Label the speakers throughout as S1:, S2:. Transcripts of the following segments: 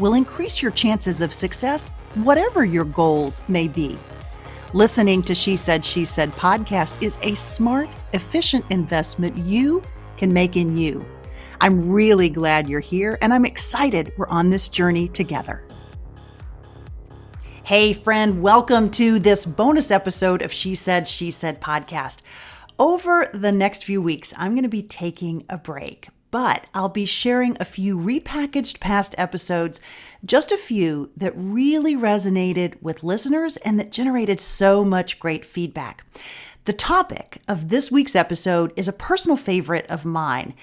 S1: will increase your chances of success whatever your goals may be. Listening to She Said, She Said podcast is a smart, efficient investment you can make in you. I'm really glad you're here and I'm excited we're on this journey together. Hey, friend, welcome to this bonus episode of She Said, She Said podcast. Over the next few weeks, I'm going to be taking a break, but I'll be sharing a few repackaged past episodes, just a few that really resonated with listeners and that generated so much great feedback. The topic of this week's episode is a personal favorite of mine.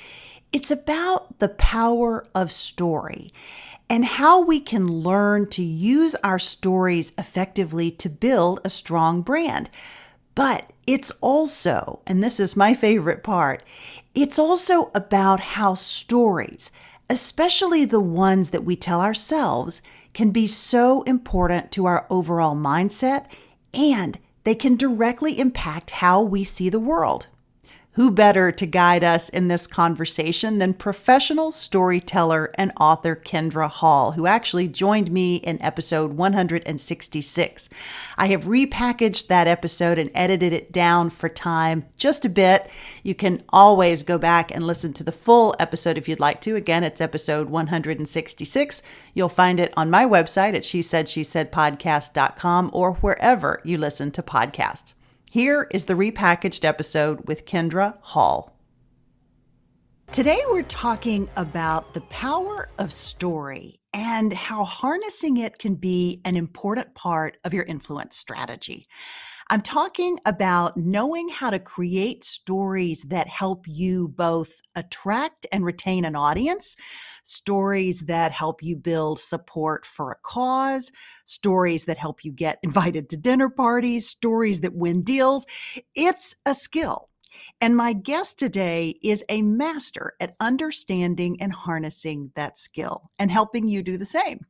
S1: It's about the power of story and how we can learn to use our stories effectively to build a strong brand. But it's also, and this is my favorite part, it's also about how stories, especially the ones that we tell ourselves, can be so important to our overall mindset and they can directly impact how we see the world. Who better to guide us in this conversation than professional storyteller and author Kindra Hall, who actually joined me in episode 166. I have repackaged that episode and edited it down for time just a bit. You can always go back and listen to the full episode if you'd like to. Again, it's episode 166. You'll find it on my website at she said she said podcast.com or wherever you listen to podcasts. Here is the repackaged episode with Kindra Hall. Today, we're talking about the power of story and how harnessing it can be an important part of your influence strategy. I'm talking about knowing how to create stories that help you both attract and retain an audience, stories that help you build support for a cause, stories that help you get invited to dinner parties, stories that win deals. It's a skill. And my guest today is a master at understanding and harnessing that skill and helping you do the same.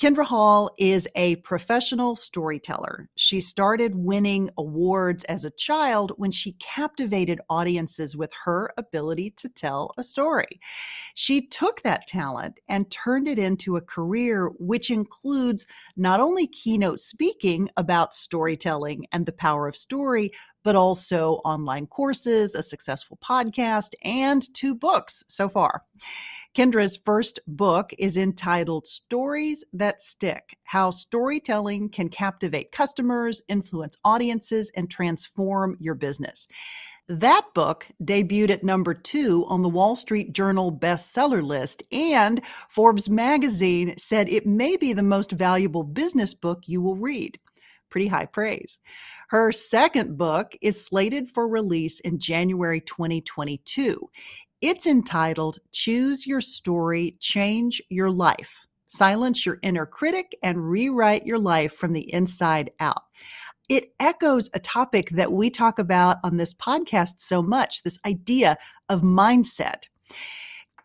S1: Kindra Hall is a professional storyteller. She started winning awards as a child when she captivated audiences with her ability to tell a story. She took that talent and turned it into a career which includes not only keynote speaking about storytelling and the power of story, but also online courses, a successful podcast, and two books so far. Kindra's first book is entitled Stories That Stick How Storytelling Can Captivate Customers, Influence Audiences, and Transform Your Business. That book debuted at number two on the Wall Street Journal bestseller list, and Forbes magazine said it may be the most valuable business book you will read. Pretty high praise. Her second book is slated for release in January 2022. It's entitled Choose Your Story, Change Your Life. Silence your inner critic and rewrite your life from the inside out. It echoes a topic that we talk about on this podcast so much this idea of mindset.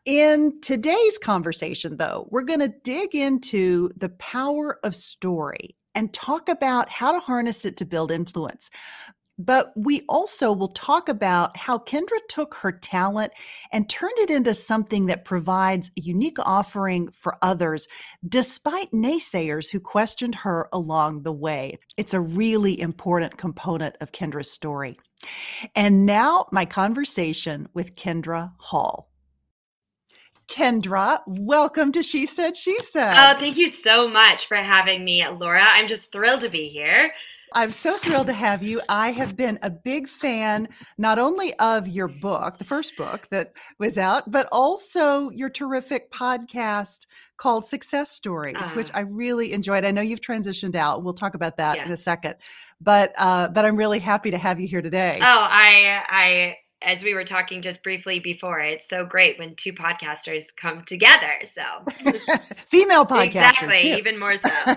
S1: In today's conversation, though, we're going to dig into the power of story and talk about how to harness it to build influence. But we also will talk about how Kindra took her talent and turned it into something that provides a unique offering for others, despite naysayers who questioned her along the way. It's a really important component of Kindra's story. And now, my conversation with Kindra Hall. Kindra, welcome to She Said, She Said.
S2: Oh, thank you so much for having me, Laura. I'm just thrilled to be here.
S1: I'm so thrilled to have you. I have been a big fan not only of your book, the first book that was out, but also your terrific podcast called Success Stories, uh, which ah. I really enjoyed. I know you've transitioned out. We'll talk about that yeah. in a second. But uh, but I'm really happy to have you here today.
S2: Oh, I I as we were talking just briefly before, it's so great when two podcasters come together. So,
S1: female podcasters,
S2: exactly,
S1: too.
S2: even more so.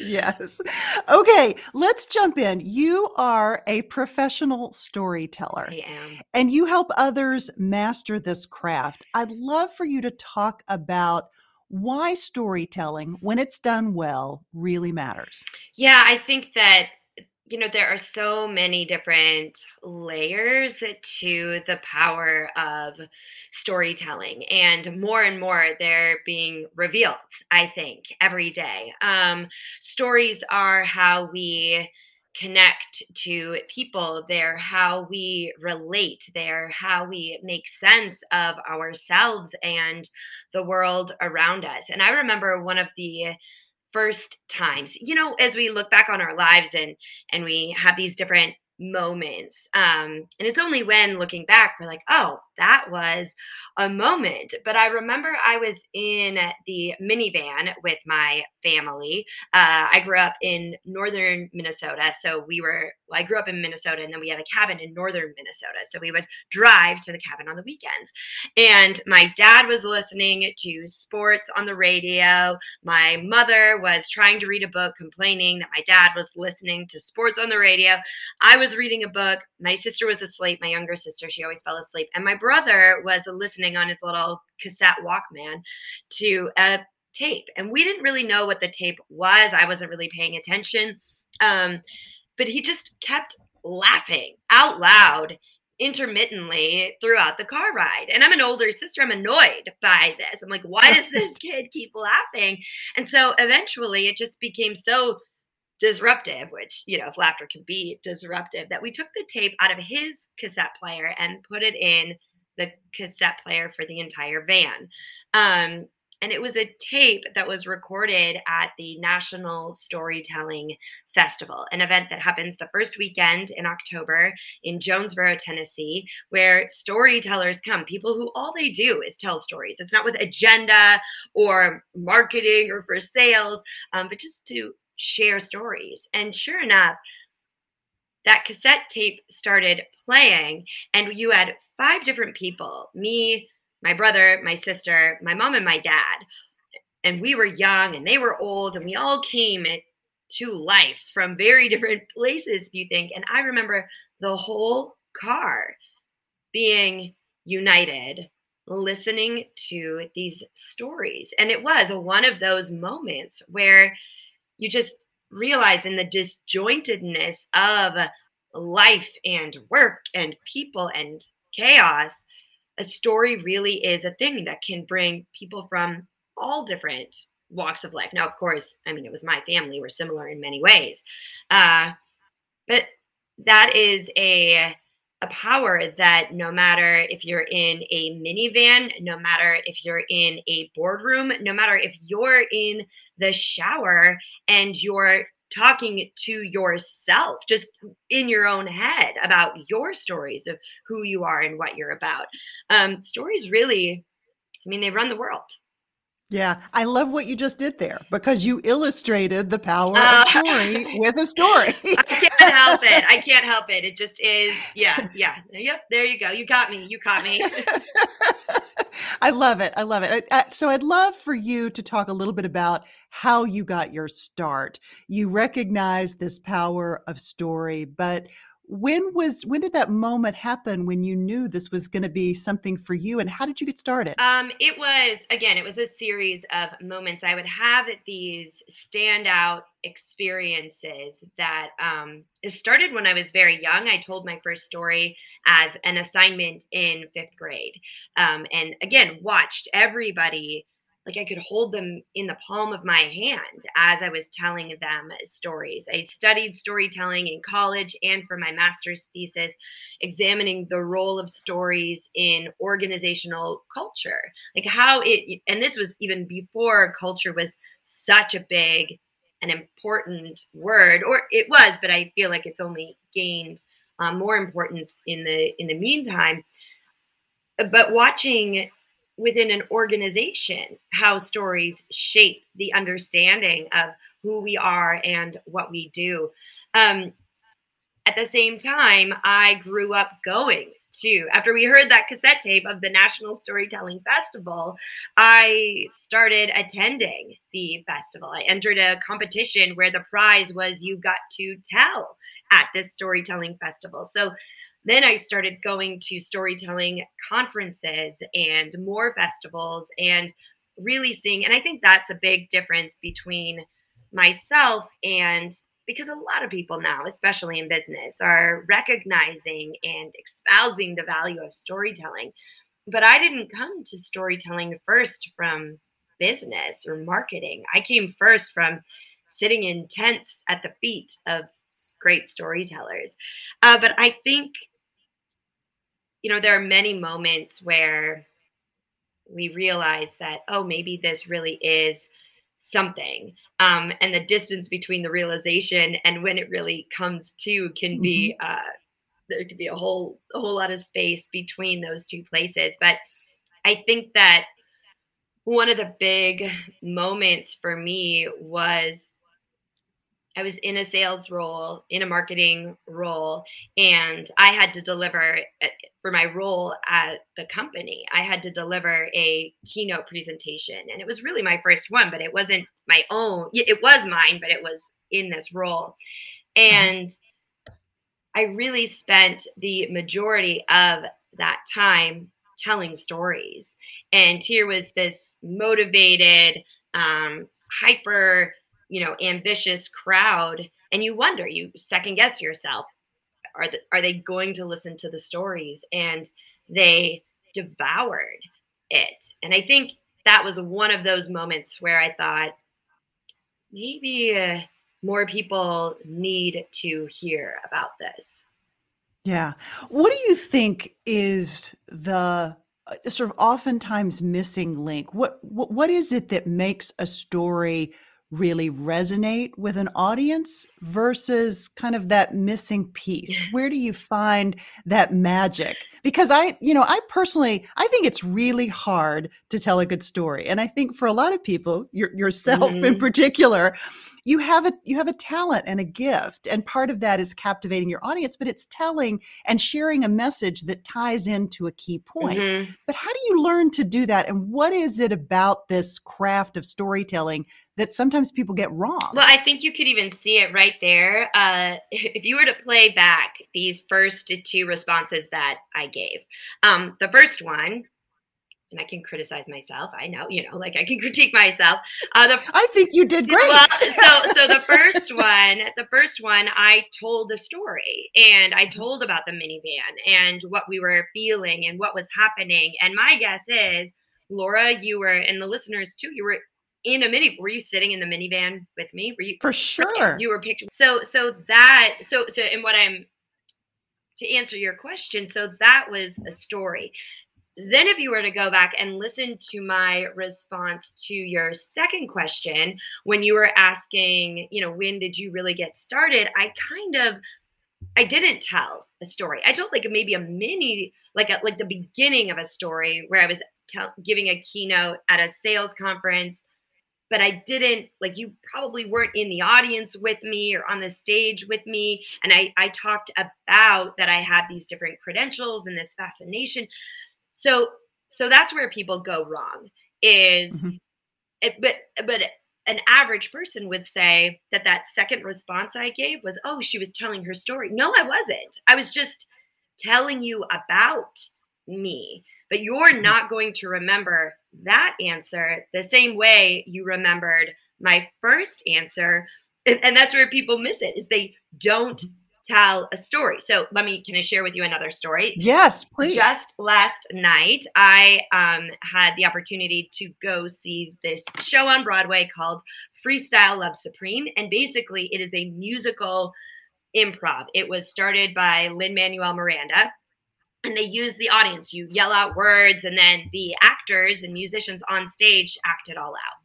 S1: yes. Okay, let's jump in. You are a professional storyteller.
S2: I am.
S1: And you help others master this craft. I'd love for you to talk about why storytelling, when it's done well, really matters.
S2: Yeah, I think that you know, there are so many different layers to the power of storytelling, and more and more they're being revealed, I think, every day. Um, stories are how we connect to people, they're how we relate, they're how we make sense of ourselves and the world around us. And I remember one of the first times. You know as we look back on our lives and and we have these different moments. Um, and it's only when looking back, we're like, oh, that was a moment. But I remember I was in the minivan with my family. Uh, I grew up in northern Minnesota. So we were, well, I grew up in Minnesota and then we had a cabin in northern Minnesota. So we would drive to the cabin on the weekends. And my dad was listening to sports on the radio. My mother was trying to read a book, complaining that my dad was listening to sports on the radio. I was was reading a book. My sister was asleep. My younger sister, she always fell asleep. And my brother was listening on his little cassette Walkman to a tape. And we didn't really know what the tape was. I wasn't really paying attention. Um, but he just kept laughing out loud intermittently throughout the car ride. And I'm an older sister. I'm annoyed by this. I'm like, why does this kid keep laughing? And so eventually it just became so disruptive, which, you know, if laughter can be disruptive, that we took the tape out of his cassette player and put it in the cassette player for the entire van. Um, and it was a tape that was recorded at the National Storytelling Festival, an event that happens the first weekend in October in Jonesborough, Tennessee, where storytellers come, people who all they do is tell stories. It's not with agenda or marketing or for sales, um, but just to share stories. And sure enough, that cassette tape started playing, and you had five different people me, my brother, my sister, my mom, and my dad. And we were young and they were old, and we all came to life from very different places, if you think. And I remember the whole car being united listening to these stories. And it was one of those moments where you just realize in the disjointedness of life and work and people and chaos, a story really is a thing that can bring people from all different walks of life. Now, of course, I mean, it was my family, we're similar in many ways. Uh, but that is a a power that no matter if you're in a minivan, no matter if you're in a boardroom, no matter if you're in the shower and you're talking to yourself just in your own head about your stories of who you are and what you're about. Um, stories really, I mean, they run the world.
S1: Yeah, I love what you just did there because you illustrated the power uh, of story with a story.
S2: I can't help it. I can't help it. It just is. Yeah, yeah. Yep. There you go. You got me. You caught me.
S1: I love it. I love it. I, I, so I'd love for you to talk a little bit about how you got your start. You recognize this power of story, but when was when did that moment happen when you knew this was going to be something for you and how did you get started?
S2: Um it was again it was a series of moments. I would have these standout experiences that um it started when i was very young. I told my first story as an assignment in fifth grade. Um and again watched everybody like I could hold them in the palm of my hand as I was telling them stories. I studied storytelling in college and for my master's thesis, examining the role of stories in organizational culture. Like how it, and this was even before culture was such a big and important word, or it was, but I feel like it's only gained um, more importance in the in the meantime. But watching within an organization how stories shape the understanding of who we are and what we do. Um, at the same time, I grew up going to, after we heard that cassette tape of the National Storytelling Festival, I started attending the festival. I entered a competition where the prize was you got to tell at this storytelling festival. So then I started going to storytelling conferences and more festivals and really seeing. And I think that's a big difference between myself and because a lot of people now, especially in business, are recognizing and espousing the value of storytelling. But I didn't come to storytelling first from business or marketing. I came first from sitting in tents at the feet of great storytellers. Uh, but I think, you know, there are many moments where we realize that, oh, maybe this really is something. Um, and the distance between the realization and when it really comes to can mm-hmm. be, uh, there could be a whole, a whole lot of space between those two places. But I think that one of the big moments for me was I was in a sales role, in a marketing role, and I had to deliver uh, for my role at the company. I had to deliver a keynote presentation, and it was really my first one, but it wasn't my own. It was mine, but it was in this role. Mm-hmm. And I really spent the majority of that time telling stories. And here was this motivated, um, hyper you know ambitious crowd and you wonder you second guess yourself. Are the, are they going to listen to the stories? And they devoured it. And i think that was one of those moments where i thought maybe uh, more people need to hear about this.
S1: Yeah. What do you think is the uh, sort of oftentimes missing link? What, what what is it that makes a story really resonate with an audience versus kind of that missing piece? Where do you find that magic? Because I, you know, I personally, I think it's really hard to tell a good story. And I think for a lot of people, your, yourself mm-hmm. in particular, you have a you have a talent and a gift and part of that is captivating your audience but it's telling and sharing a message that ties into a key point. Mm-hmm. but how do you learn to do that and what is it about this craft of storytelling that sometimes people get wrong?
S2: Well i think you could even see it right there uh, if you were to play back these first two responses that i gave. Um, the first one and I can criticize myself. I know, you know, like I can critique myself.
S1: Uh, the, I think you did great.
S2: Well, so, so the first one, the first one, I told a story and I mm-hmm. told about the minivan and what we were feeling and what was happening. And my guess is, Laura, you were, and the listeners too, you were in a mini. Were you sitting in the minivan with me? Were you
S1: for sure?
S2: You were picturing. So, so that, so, so, and what I'm to answer your question, so that was a story. Then, if you were to go back and listen to my response to your second question, when you were asking, you know, when did you really get started? I kind of, I didn't tell a story. I told like maybe a mini, like a, like the beginning of a story where I was tell, giving a keynote at a sales conference, but I didn't like you probably weren't in the audience with me or on the stage with me, and I I talked about that I had these different credentials and this fascination. So so that's where people go wrong is mm-hmm. it, but but an average person would say that that second response I gave was, "Oh, she was telling her story." No, I wasn't. I was just telling you about me. But you're mm-hmm. not going to remember that answer the same way you remembered my first answer. And, and that's where people miss it is they don't tell a story. So let me can I share with you another story?
S1: Yes, please.
S2: Just last night, I um, had the opportunity to go see this show on Broadway called Freestyle Love Supreme, and basically, it is a musical improv. It was started by Lin Manuel Miranda. And they use the audience. You yell out words, and then the actors and musicians on stage act it all out.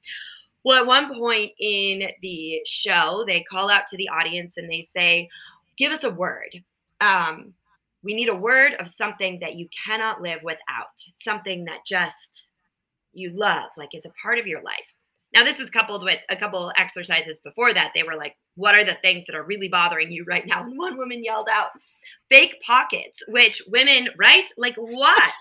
S2: Well, at one point in the show, they call out to the audience and they say, give us a word. Um, we need a word of something that you cannot live without, something that just you love, like is a part of your life. Now, this is coupled with a couple exercises before that. They were like, What are the things that are really bothering you right now? And one woman yelled out, Fake pockets, which women, right? Like, what?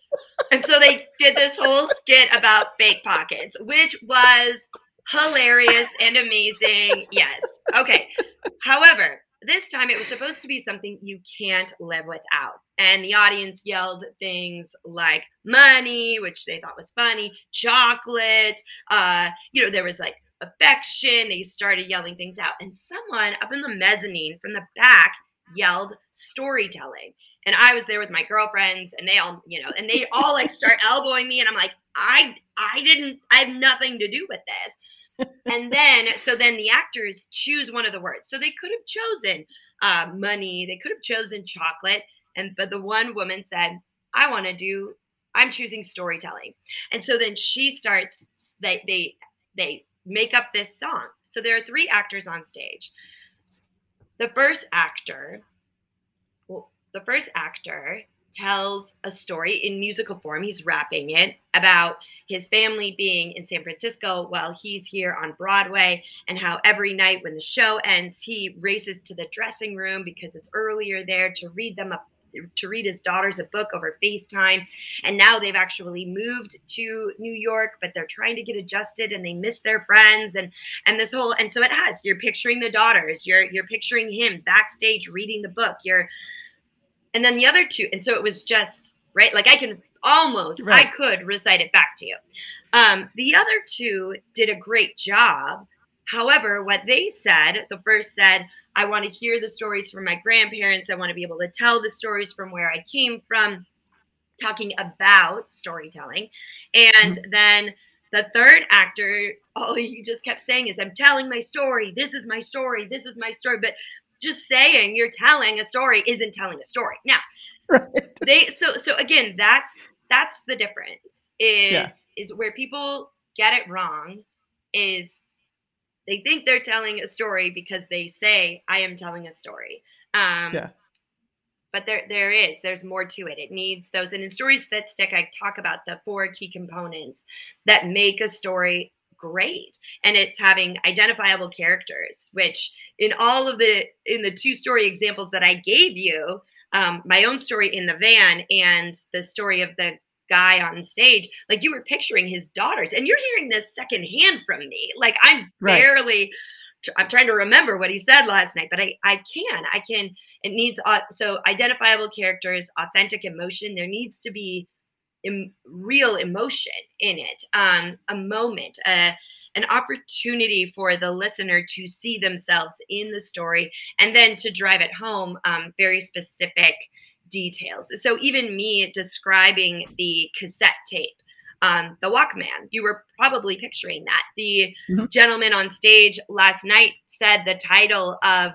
S2: and so they did this whole skit about fake pockets, which was hilarious and amazing. Yes. Okay. Time it was supposed to be something you can't live without. And the audience yelled things like money, which they thought was funny, chocolate, uh, you know, there was like affection. They started yelling things out. And someone up in the mezzanine from the back yelled storytelling. And I was there with my girlfriends and they all, you know, and they all like start elbowing me. And I'm like, I I didn't I have nothing to do with this and then so then the actors choose one of the words so they could have chosen uh, money. They could have chosen chocolate and but the one woman said i want to do i'm choosing storytelling. And so then she starts they they they make up this song. So there are three actors on stage. The first actor well, the first actor tells a story in musical form. He's rapping it about his family being in San Francisco while he's here on Broadway, and how every night when the show ends, he races to the dressing room because it's earlier there to read them a to read his daughters a book over FaceTime. And now they've actually moved to New York, but they're trying to get adjusted and they miss their friends and and this whole and so it has you're picturing the daughters, you're you're picturing him backstage reading the book, you're and then the other two and so it was just right like i can almost right. i could recite it back to you. Um, the other two did a great job. However what they said the first said i want to hear the stories from my grandparents. I want to be able to tell the stories from where i came from talking about storytelling. And mm-hmm. then the third actor all he just kept saying is i'm telling my story. This is my story. This is my story. But just saying you're telling a story isn't telling a story. Now, right. they so so again, that's that's the difference. Is yeah. is where people get it wrong is they think they're telling a story because they say I am telling a story. Um, yeah. But there, there is. There's more to it. It needs those. And in stories that stick, I talk about the four key components that make a story great and it's having identifiable characters which in all of the in the two story examples that i gave you um, my own story in the van and the story of the guy on stage like you were picturing his daughters and you're hearing this secondhand from me like i'm right. barely i'm trying to remember what he said last night but i i can i can it needs uh, so identifiable characters authentic emotion there needs to be Im- real emotion in it, um, a moment, uh, an opportunity for the listener to see themselves in the story, and then to drive it home um, very specific details. So even me describing the cassette tape. Um, the Walkman. You were probably picturing that. The mm-hmm. gentleman on stage last night said the title of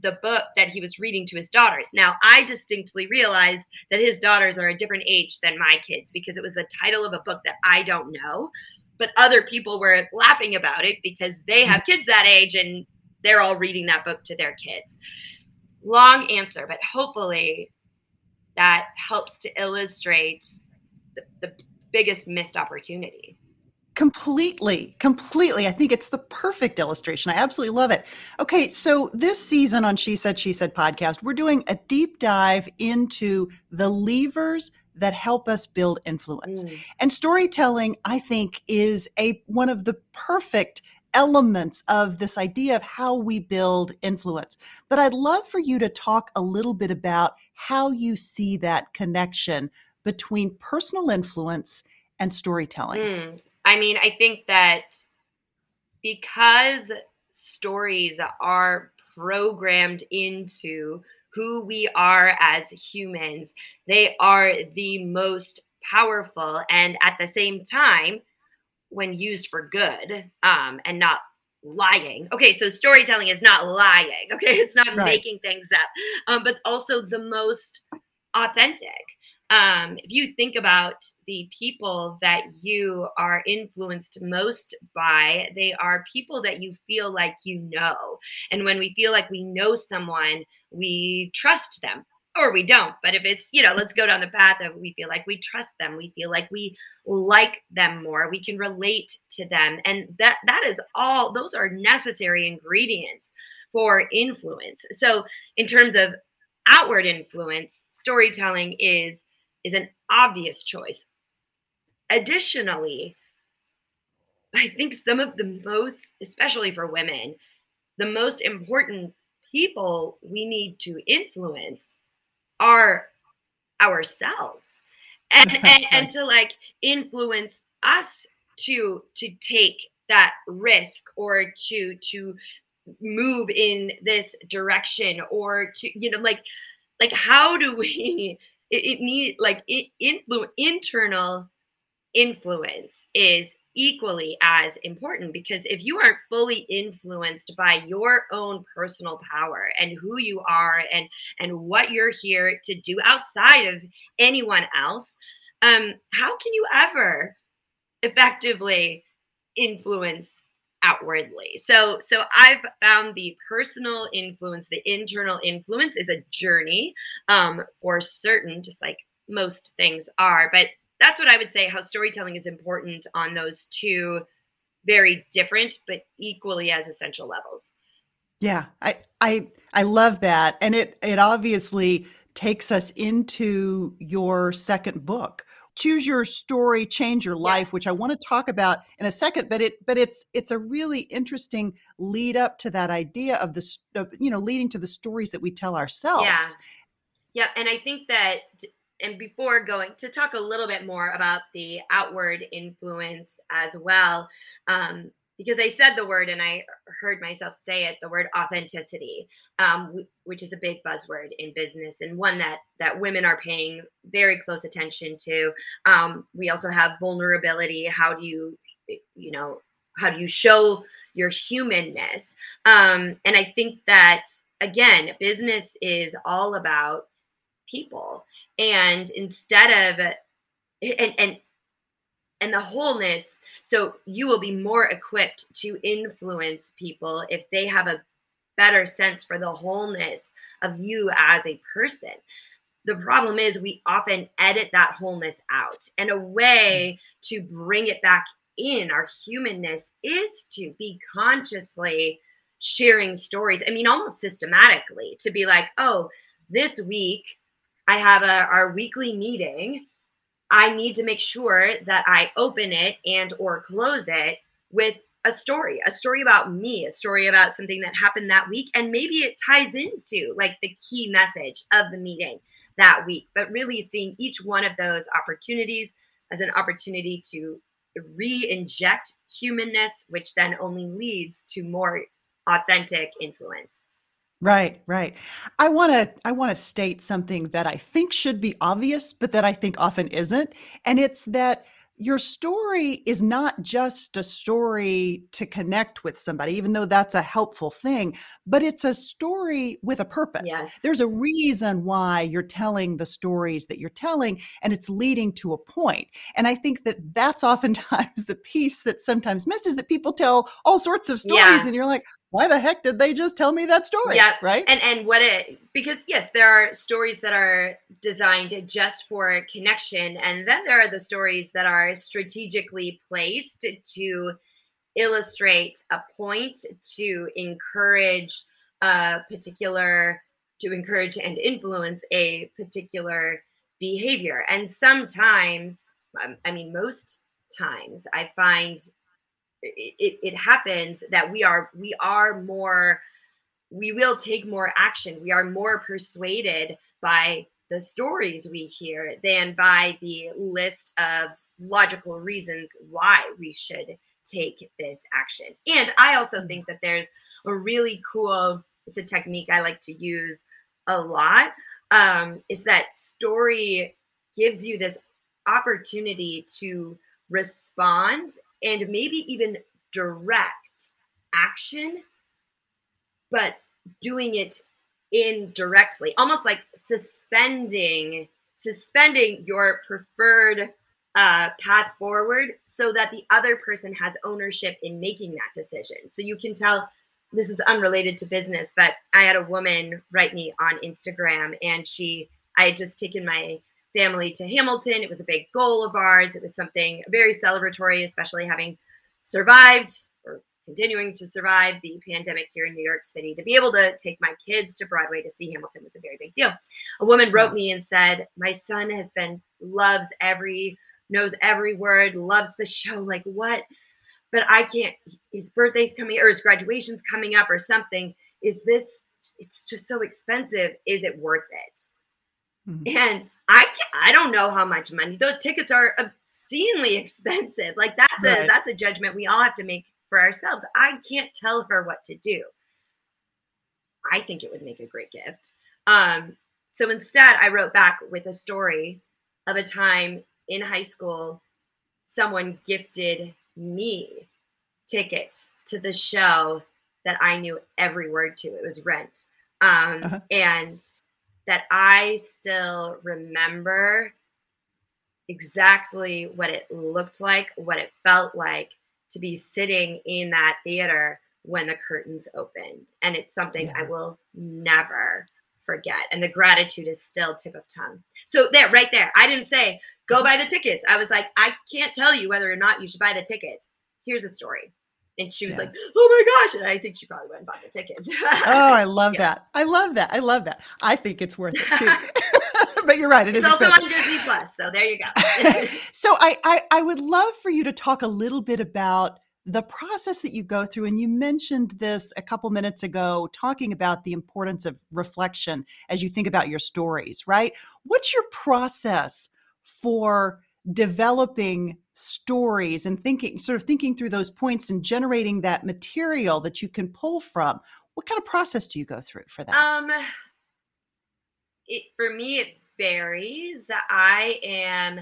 S2: the book that he was reading to his daughters. Now, I distinctly realized that his daughters are a different age than my kids because it was the title of a book that I don't know. But other people were laughing about it because they have kids that age and they're all reading that book to their kids. Long answer, but hopefully that helps to illustrate the, the biggest missed opportunity.
S1: Completely, completely. I think it's the perfect illustration. I absolutely love it. Okay, so this season on She Said, She Said podcast, we're doing a deep dive into the levers that help us build influence. Mm. And storytelling, I think, is a one of the perfect elements of this idea of how we build influence. But I'd love for you to talk a little bit about how you see that connection between personal influence and storytelling. Mm.
S2: I mean, I think that because stories are programmed into who we are as humans. They are the most powerful and at the same time when used for good um, and not lying. Okay, so storytelling is not lying. Okay, it's not right. making things up, um, but also the most authentic. Um, if you think about the people that you are influenced most by, they are people that you feel like you know. And when we feel like we know someone, we trust them or we don't. But if it's, you know, let's go down the path of we feel like we trust them, we feel like we like them more, we can relate to them. And that that is all those are necessary ingredients for influence. So in terms of outward influence, storytelling is is an obvious choice. Additionally, I think some of the most, especially for women, the most important people we need to influence are ourselves and and, and to like influence us to to take that risk or to to move in this direction or to you know like like how do we it, it need like it influ- internal influence is equally as important because if you aren't fully influenced by your own personal power and who you are and and what you're here to do outside of anyone else um how can you ever effectively influence outwardly so so i've found the personal influence the internal influence is a journey um for certain just like most things are but that's what I would say how storytelling is important on those two very different but equally as essential levels.
S1: Yeah, I I I love that and it it obviously takes us into your second book. Choose your story, change your life, yeah. which I want to talk about in a second, but it but it's it's a really interesting lead up to that idea of the of, you know leading to the stories that we tell ourselves.
S2: Yeah. Yeah, and I think that and before going to talk a little bit more about the outward influence as well, um, because I said the word and I heard myself say it, the word authenticity, um, which is a big buzzword in business and one that that women are paying very close attention to. Um, we also have vulnerability. How do you, you know, how do you show your humanness? Um, and I think that again, business is all about people and instead of and and and the wholeness. So you will be more equipped to influence people if they have a better sense for the wholeness of you as a person. The problem is we often edit that wholeness out and a way mm. to bring it back in our humanness is to be consciously sharing stories. I mean almost systematically to be like oh this week I have a, our weekly meeting. I need to make sure that I open it and or close it with a story, a story about me, a story about something that happened that week and maybe it ties into like the key message of the meeting that week, but really seeing each one of those opportunities as an opportunity to re-inject humanness which then only leads to more authentic influence.
S1: Right, right. I want to I want to state something that I think should be obvious but that I think often isn't, and it's that your story is not just a story to connect with somebody, even though that's a helpful thing, but it's a story with a purpose.
S2: Yes.
S1: There's a reason why you're telling the stories that you're telling, and it's leading to a point. And I think that that's oftentimes the piece that sometimes misses that people tell all sorts of stories, yeah. and you're like, why the heck did they just tell me that story?
S2: Yeah.
S1: Right.
S2: And and what it because yes, there are stories that are designed just for connection, and then there are the stories that are strategically placed to illustrate a point, to encourage a particular, to encourage and influence a particular behavior. And sometimes, um, I mean, most times, I find it, it happens that we are we are more we will take more action we are more persuaded by the stories we hear than by the list of logical reasons why we should take this action and i also think that there's a really cool it's a technique I like to use a lot. Um, is that story gives you this opportunity to respond and maybe even direct action, but doing it indirectly, almost like suspending suspending your preferred uh, path forward so that the other person has ownership in making that decision. So you can tell this is unrelated to business, but I had a woman write me on Instagram and she, I had just taken my family to Hamilton. It was a big goal of ours. It was something very celebratory, especially having survived or continuing to survive the pandemic here in New York City. To be able to take my kids to Broadway to see Hamilton was a very big deal. A woman wrote me and said, My son has been, loves every, knows every word, loves the show. Like, what? but I can't, his birthday's coming or his graduation's coming up or something. Is this, it's just so expensive. Is it worth it? Mm-hmm. And I can't, I don't know how much money those tickets are obscenely expensive. Like that's right. a, that's a judgment we all have to make for ourselves. I can't tell her what to do. I think it would make a great gift. Um, so instead, I wrote back with a story of a time in high school someone gifted me tickets to the show that I knew every word to. It was Rent. Um, uh-huh. And that I still remember exactly what it looked like, what it felt like to be sitting in that theater when the curtains opened. And it's something yeah. I will never forget. And the gratitude is still tip of tongue. So there, right there, I didn't say go buy the tickets. I was like, I can't tell you whether or not you should buy the tickets. Here's a story. And she was yeah. like, "Oh my gosh!" And I think she probably went and bought the tickets.
S1: oh, I love yeah. that! I love that! I love that! I think it's worth it too. but you're right; it
S2: it's
S1: is
S2: also expensive. on Disney Plus. So there you
S1: go. so I, I I would love for you to talk a little bit about the process that you go through and you mentioned this a couple minutes ago talking about the importance of reflection as you think about your stories right what's your process for developing stories and thinking sort of thinking through those points and generating that material that you can pull from what kind of process do you go through for that?
S2: Um it, for me it varies. I am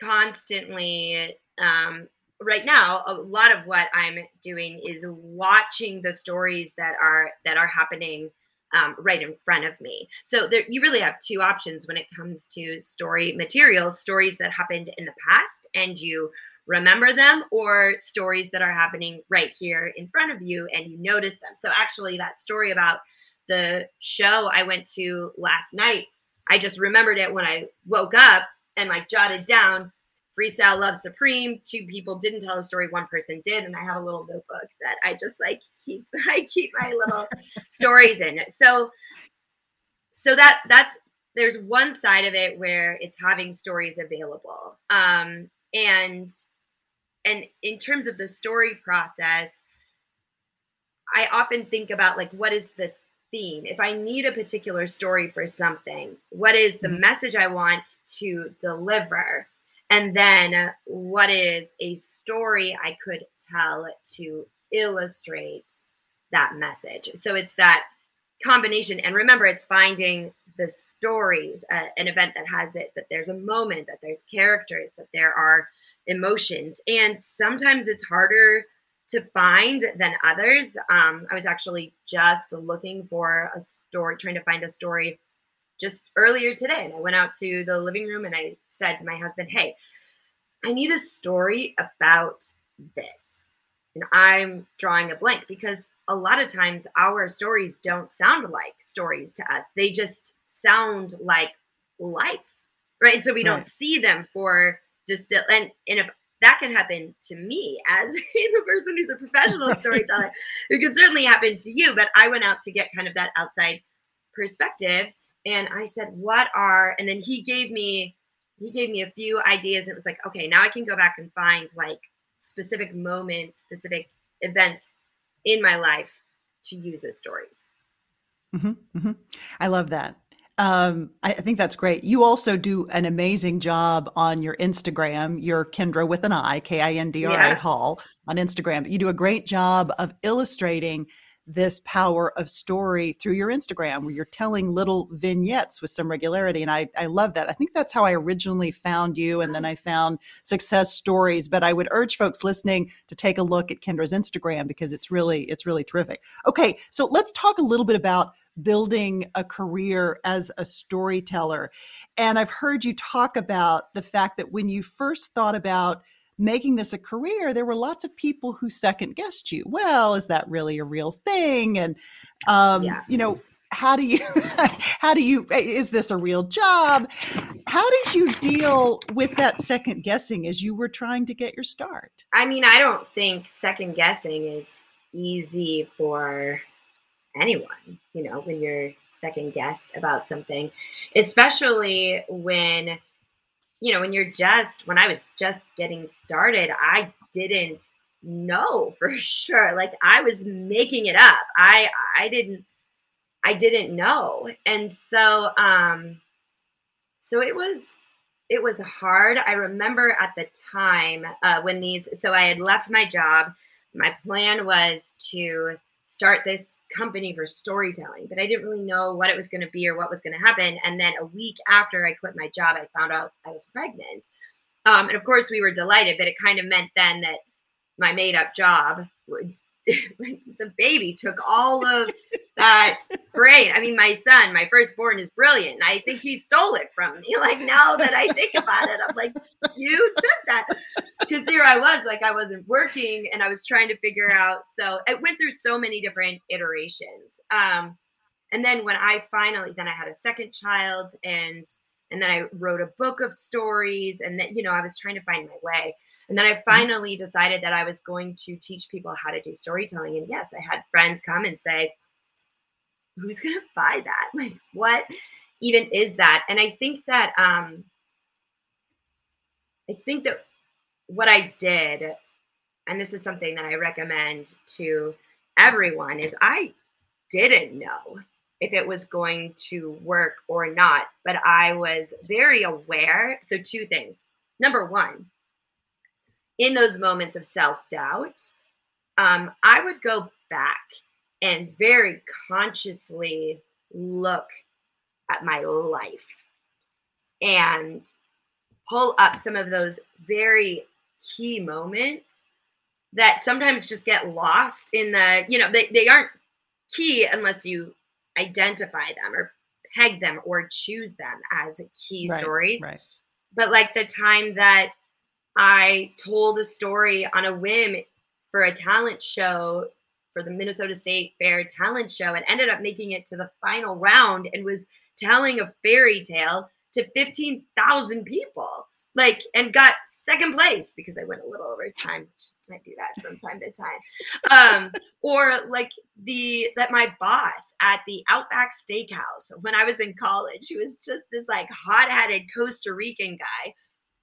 S2: constantly um right now a lot of what i'm doing is watching the stories that are that are happening um, right in front of me. So there, you really have two options when it comes to story materials stories that happened in the past and you remember them or stories that are happening right here in front of you and you notice them. So actually that story about the show i went to last night i just remembered it when i woke up and like jotted down freestyle love supreme. Two people didn't tell a story one person did and i have a little notebook that i just like keep i keep my little stories in. So so that that's there's one side of it where it's having stories available. Um and and in terms of the story process i often think about like what is the theme? If i need a particular story for something what is the mm-hmm. message i want to deliver and then what is a story I could tell to illustrate that message? So it's that combination. And remember, it's finding the stories, uh, an event that has it, that there's a moment, that there's characters, that there are emotions. And sometimes it's harder to find than others. Um, I was actually just looking for a story, trying to find a story just earlier today. And I went out to the living room and I said to my husband, Hey, I need a story about this. And I'm drawing a blank because a lot of times our stories don't sound like stories to us. They just sound like life. Right. So we right. don't see them for distill and, and if that can happen to me as the person who's a professional storyteller. it could certainly happen to you, but I went out to get kind of that outside perspective. And I said, What are, and then he gave me he gave me a few ideas. And it was like, okay, now I can go back and find like specific moments, specific events in my life to use as stories.
S1: Mm-hmm, mm-hmm. I love that. Um, I, I, think that's great. You also do an amazing job on your Instagram. You're Kindra with an I, K I N D R A Hall on Instagram. You do a great job of illustrating this power of story through your Instagram where you're telling little vignettes with some regularity. And I, I love that. I think that's how I originally found you. And then I found success stories. But I would urge folks listening to take a look at Kindra's Instagram because it's really, it's really terrific. Okay. So let's talk a little bit about building a career as a storyteller. And I've heard you talk about the fact that when you first thought about making this a career, there were lots of people who second guessed you. Well, is that really a real thing? And, um, yeah. you know, how do you how do you is this a real job how did you deal with that second guessing as you were trying to get your start
S2: i mean i don't think second guessing is easy for anyone you know when you're second guessed about something especially when you know, when you're just, when I was just getting started, I didn't know for sure. Like I was making it up. I, I didn't, I didn't know. And so, um, so it was, it was hard. I remember at the time uh, when these, so I had left my job. My plan was to start this company for storytelling, but I didn't really know what it was going to be or what was going to happen. And then a week after I quit my job, I found out I was pregnant. Um, and of course, we were delighted, but it kind of meant then that my made up job would the baby took all of that brain. I mean, my son, my firstborn, is brilliant. I think he stole it from me. Like now that I think about it, I'm like, you took that because here I was, like I wasn't working and I was trying to figure out. So it went through so many different iterations. Um, and then when I finally, then I had a second child, and and then I wrote a book of stories, and then you know I was trying to find my way. And then I mm-hmm. finally decided that I was going to teach people how to do storytelling. And yes, I had friends come and say, Who's going to buy that? Like, what even is that? And I think that, um, I think that what I did, and this is something that I recommend to everyone, is I didn't know if it was going to work or not, but I was very aware. So, two things. Number one, in those moments of self doubt, um, I would go back and very consciously look at my life and pull up some of those very key moments that sometimes just get lost in the, you know, they, they aren't key unless you identify them or peg them or choose them as key right, stories. Right. But like the time that I told a story on a whim for a talent show for the Minnesota State Fair talent show and ended up making it to the final round and was telling a fairy tale to 15,000 people. Like, and got second place because I went a little over time. I do that from time to time. Um, or like the that my boss at the Outback Steakhouse when I was in college, who was just this like hot-headed Costa Rican guy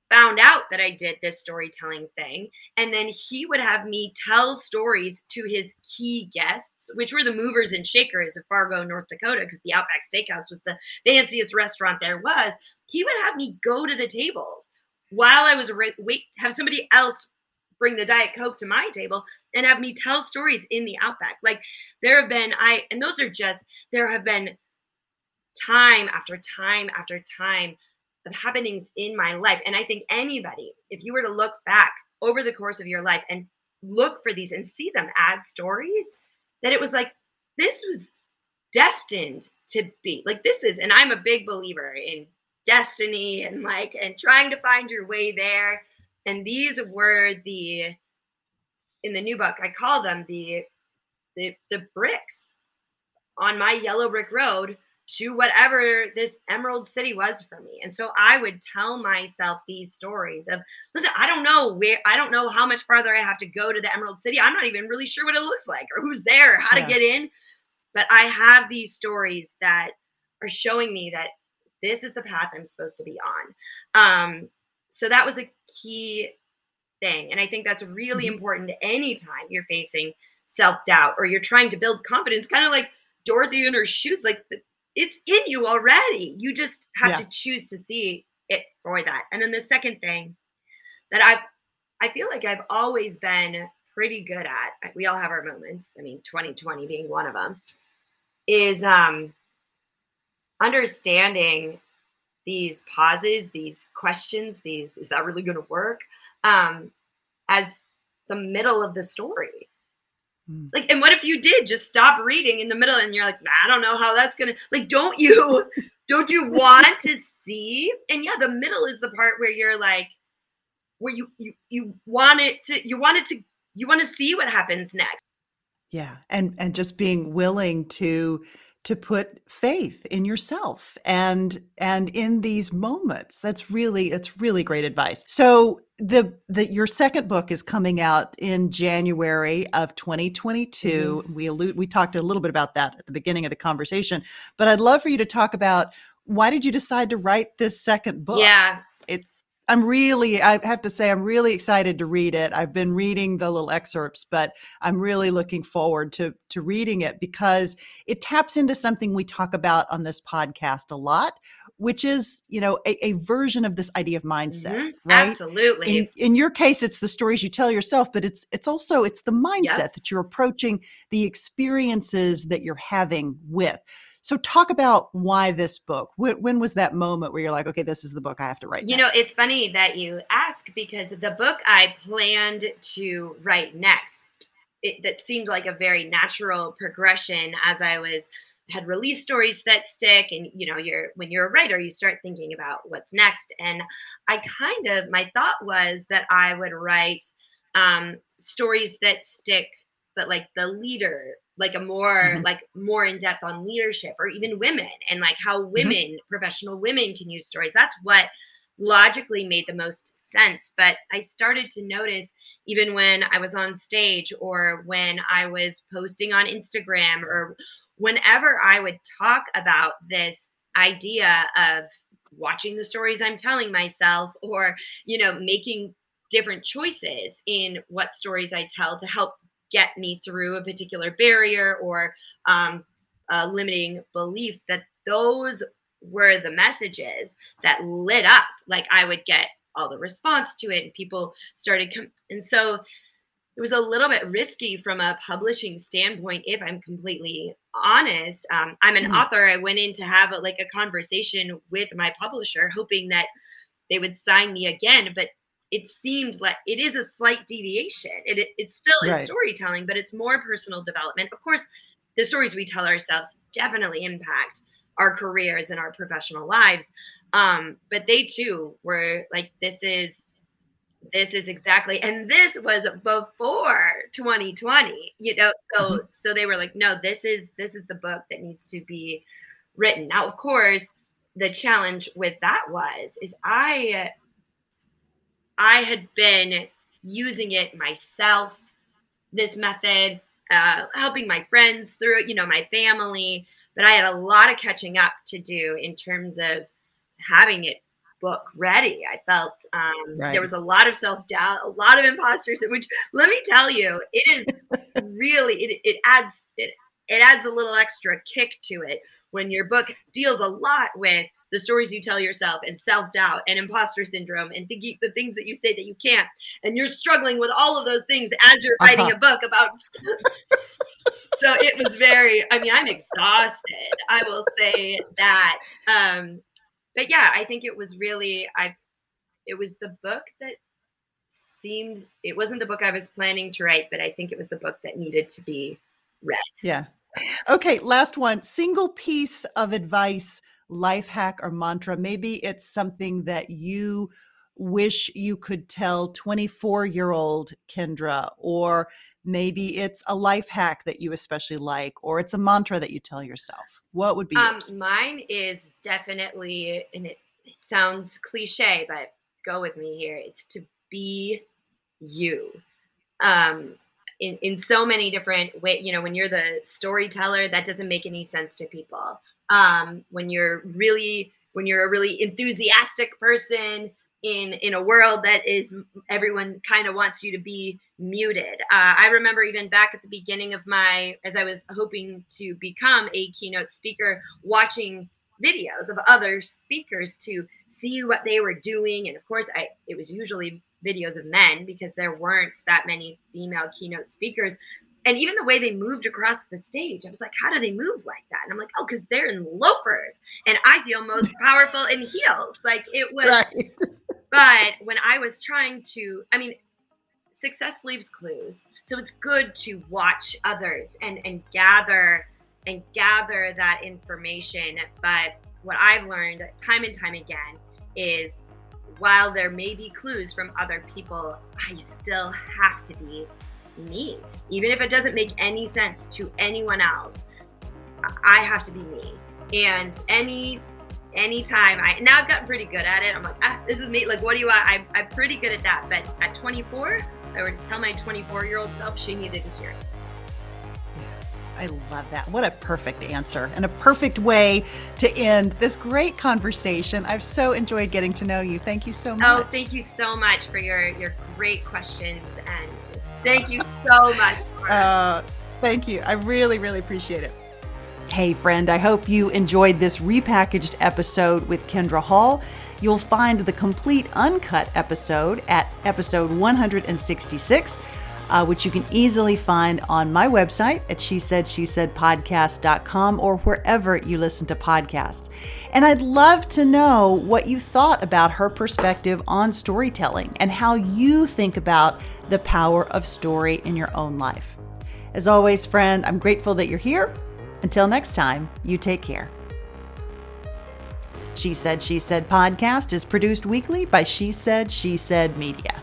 S2: found out that I did this storytelling thing. And then he would have me tell stories to his key guests, which were the movers and shakers of Fargo, North Dakota, because the Outback Steakhouse was the fanciest restaurant there was. He would have me go to the tables while I was wait, have somebody else bring the Diet Coke to my table and have me tell stories in the Outback. Like there have been, I, and those are just, there have been time after time after time happenings in my life. And I think anybody, if you were to look back over the course of your life and look for these and see them as stories, that it was like, this was destined to be. Like, this is, and I'm a big believer in destiny and like, and trying to find your way there. And these were the, in the new book, I call them the, the, the bricks on my yellow brick road to whatever this emerald city was for me. And so I would tell myself these stories of, listen, I don't know where, I don't know how much farther I have to go to the emerald city. I'm not even really sure what it looks like or who's there, how yeah. to get in. But I have these stories that are showing me that this is the path I'm supposed to be on. Um, so that was a key thing. And I think that's really mm-hmm. important anytime you're facing self doubt or you're trying to build confidence, kind of like Dorothy in her shoes. Like it's in you already. You just have yeah. to choose to see it for that. And then the second thing that I I feel like I've always been pretty good at, we all have our moments. I mean, 2020 being one of them, is um, understanding these pauses, these questions, these, is that really going to work? Um, as the middle of the story. Mm. Like, and what if you did just stop reading in the middle and you're like, I don't know how that's gonna like, don't you don't you want to see? And yeah, the middle is the part where you're like, where you you you want it to you want it to you want to see what happens next.
S1: Yeah. And and just being willing to to put faith in yourself and and in these moments. That's really that's really great advice. So the the your second book is coming out in January of 2022 mm-hmm. we allude we talked a little bit about that at the beginning of the conversation but I'd love for you to talk about why did you decide to write this second book?
S2: Yeah
S1: I'm really, I have to say, I'm really excited to read it. I've been reading the little excerpts, but I'm really looking forward to to reading it because it taps into something we talk about on this podcast a lot, which is, you know, a, a version of this idea of mindset. Mm-hmm. Right?
S2: Absolutely.
S1: In, in, your case, it's the stories you tell yourself, but it's it's also it's the mindset yep. that you're approaching the experiences that you're having with. So, talk about why this book. When, when, was that moment where you're like, okay, this is the book I have to write?
S2: You next? know, it's funny that you ask because the book I planned to write next, it, that seemed like a very natural progression as I was had released stories that stick and you know you're when you're a writer you start thinking about what's next and i kind of my thought was that i would write um, stories that stick but like the leader like a more mm-hmm. like more in depth on leadership or even women and like how mm-hmm. women mm-hmm. professional women can use stories that's what logically made the most sense but i started to notice even when i was on stage or when i was posting on instagram or whenever i would talk about this idea of watching the stories i'm telling myself or you know making different choices in what stories i tell to help get me through a particular barrier or um, a limiting belief that those were the messages that lit up. Like i would get all the response to it and people started com- and so it was a little bit risky from a publishing standpoint if i'm completely honest. Um, i'm an mm-hmm. author. I went in to have a, like a conversation with my publisher hoping that they would sign me again but it seemed like it is a slight deviation. It, it, it still is right. storytelling, but it's more personal development. Of course, the stories we tell ourselves definitely impact our careers and our professional lives. Um, but they too were like, this is this is exactly and this was before 2020 you know so mm-hmm. so they were like no this is this is the book that needs to be written now of course the challenge with that was is i I had been using it myself, this method, uh, helping my friends through it, you know, my family. But I had a lot of catching up to do in terms of having it book ready. I felt um, right. there was a lot of self doubt, a lot of imposters. Which let me tell you, it is really it, it adds it it adds a little extra kick to it when your book deals a lot with the stories you tell yourself and self-doubt and imposter syndrome and thinking the things that you say that you can't. And you're struggling with all of those things as you're writing uh-huh. a book about so it was very i mean i'm exhausted i will say that. Um but yeah i think it was really i it was the book that seemed it wasn't the book i was planning to write but i think it was the book that needed to be read.
S1: Yeah. Okay last one. Single piece of advice life hack or mantra. Maybe it's something that you wish you could tell 24 year old Kindra, or maybe it's a life hack that you especially like, or it's a mantra that you tell yourself. What would be um,
S2: Mine is definitely, and it, it sounds cliche, but go with me here. It's to be you. Um, in, in so many different ways, you know, when you're the storyteller, that doesn't make any sense to people um, when you're really when you're a really enthusiastic person in in a world that is everyone kind of wants you to be muted. Uh, I remember even back at the beginning of my as I was hoping to become a keynote speaker, watching videos of other speakers to see what they were doing, and of course, I it was usually videos of men because there weren't that many female keynote speakers. And even the way they moved across the stage, I was like, how do they move like that? And I'm like, oh, because they're in loafers. And I feel most powerful in heels. Like it was. Right. but when I was trying to, I mean, success leaves clues. So it's good to watch others and, and gather and gather that information. But what I've learned time and time again is while there may be clues from other people, I still have to be me. Even if it doesn't make any sense to anyone else, I have to be me. And any anytime I now I've gotten pretty good at it. I'm like, ah, this is me. Like, what do you want? I, I'm pretty good at that. But at 24, I would tell my 24 year old self she needed to hear it.
S1: I love that. What a perfect answer and a perfect way to end this great conversation. I've so enjoyed getting to know you. Thank you so much.
S2: Oh, thank you so much for your your great questions and thank you so much.
S1: Uh, thank you. I really, really appreciate it. Hey, friend, I hope you enjoyed this repackaged episode with Kindra Hall. You'll find the complete uncut episode at episode 166 uh, which you can easily find on my website at she said she said podcast.com or wherever you listen to podcasts. And I'd love to know what you thought about her perspective on storytelling and how you think about the power of story in your own life. As always, friend, I'm grateful that you're here. Until next time, you take care. She Said, She Said podcast is produced weekly by She Said, She Said Media.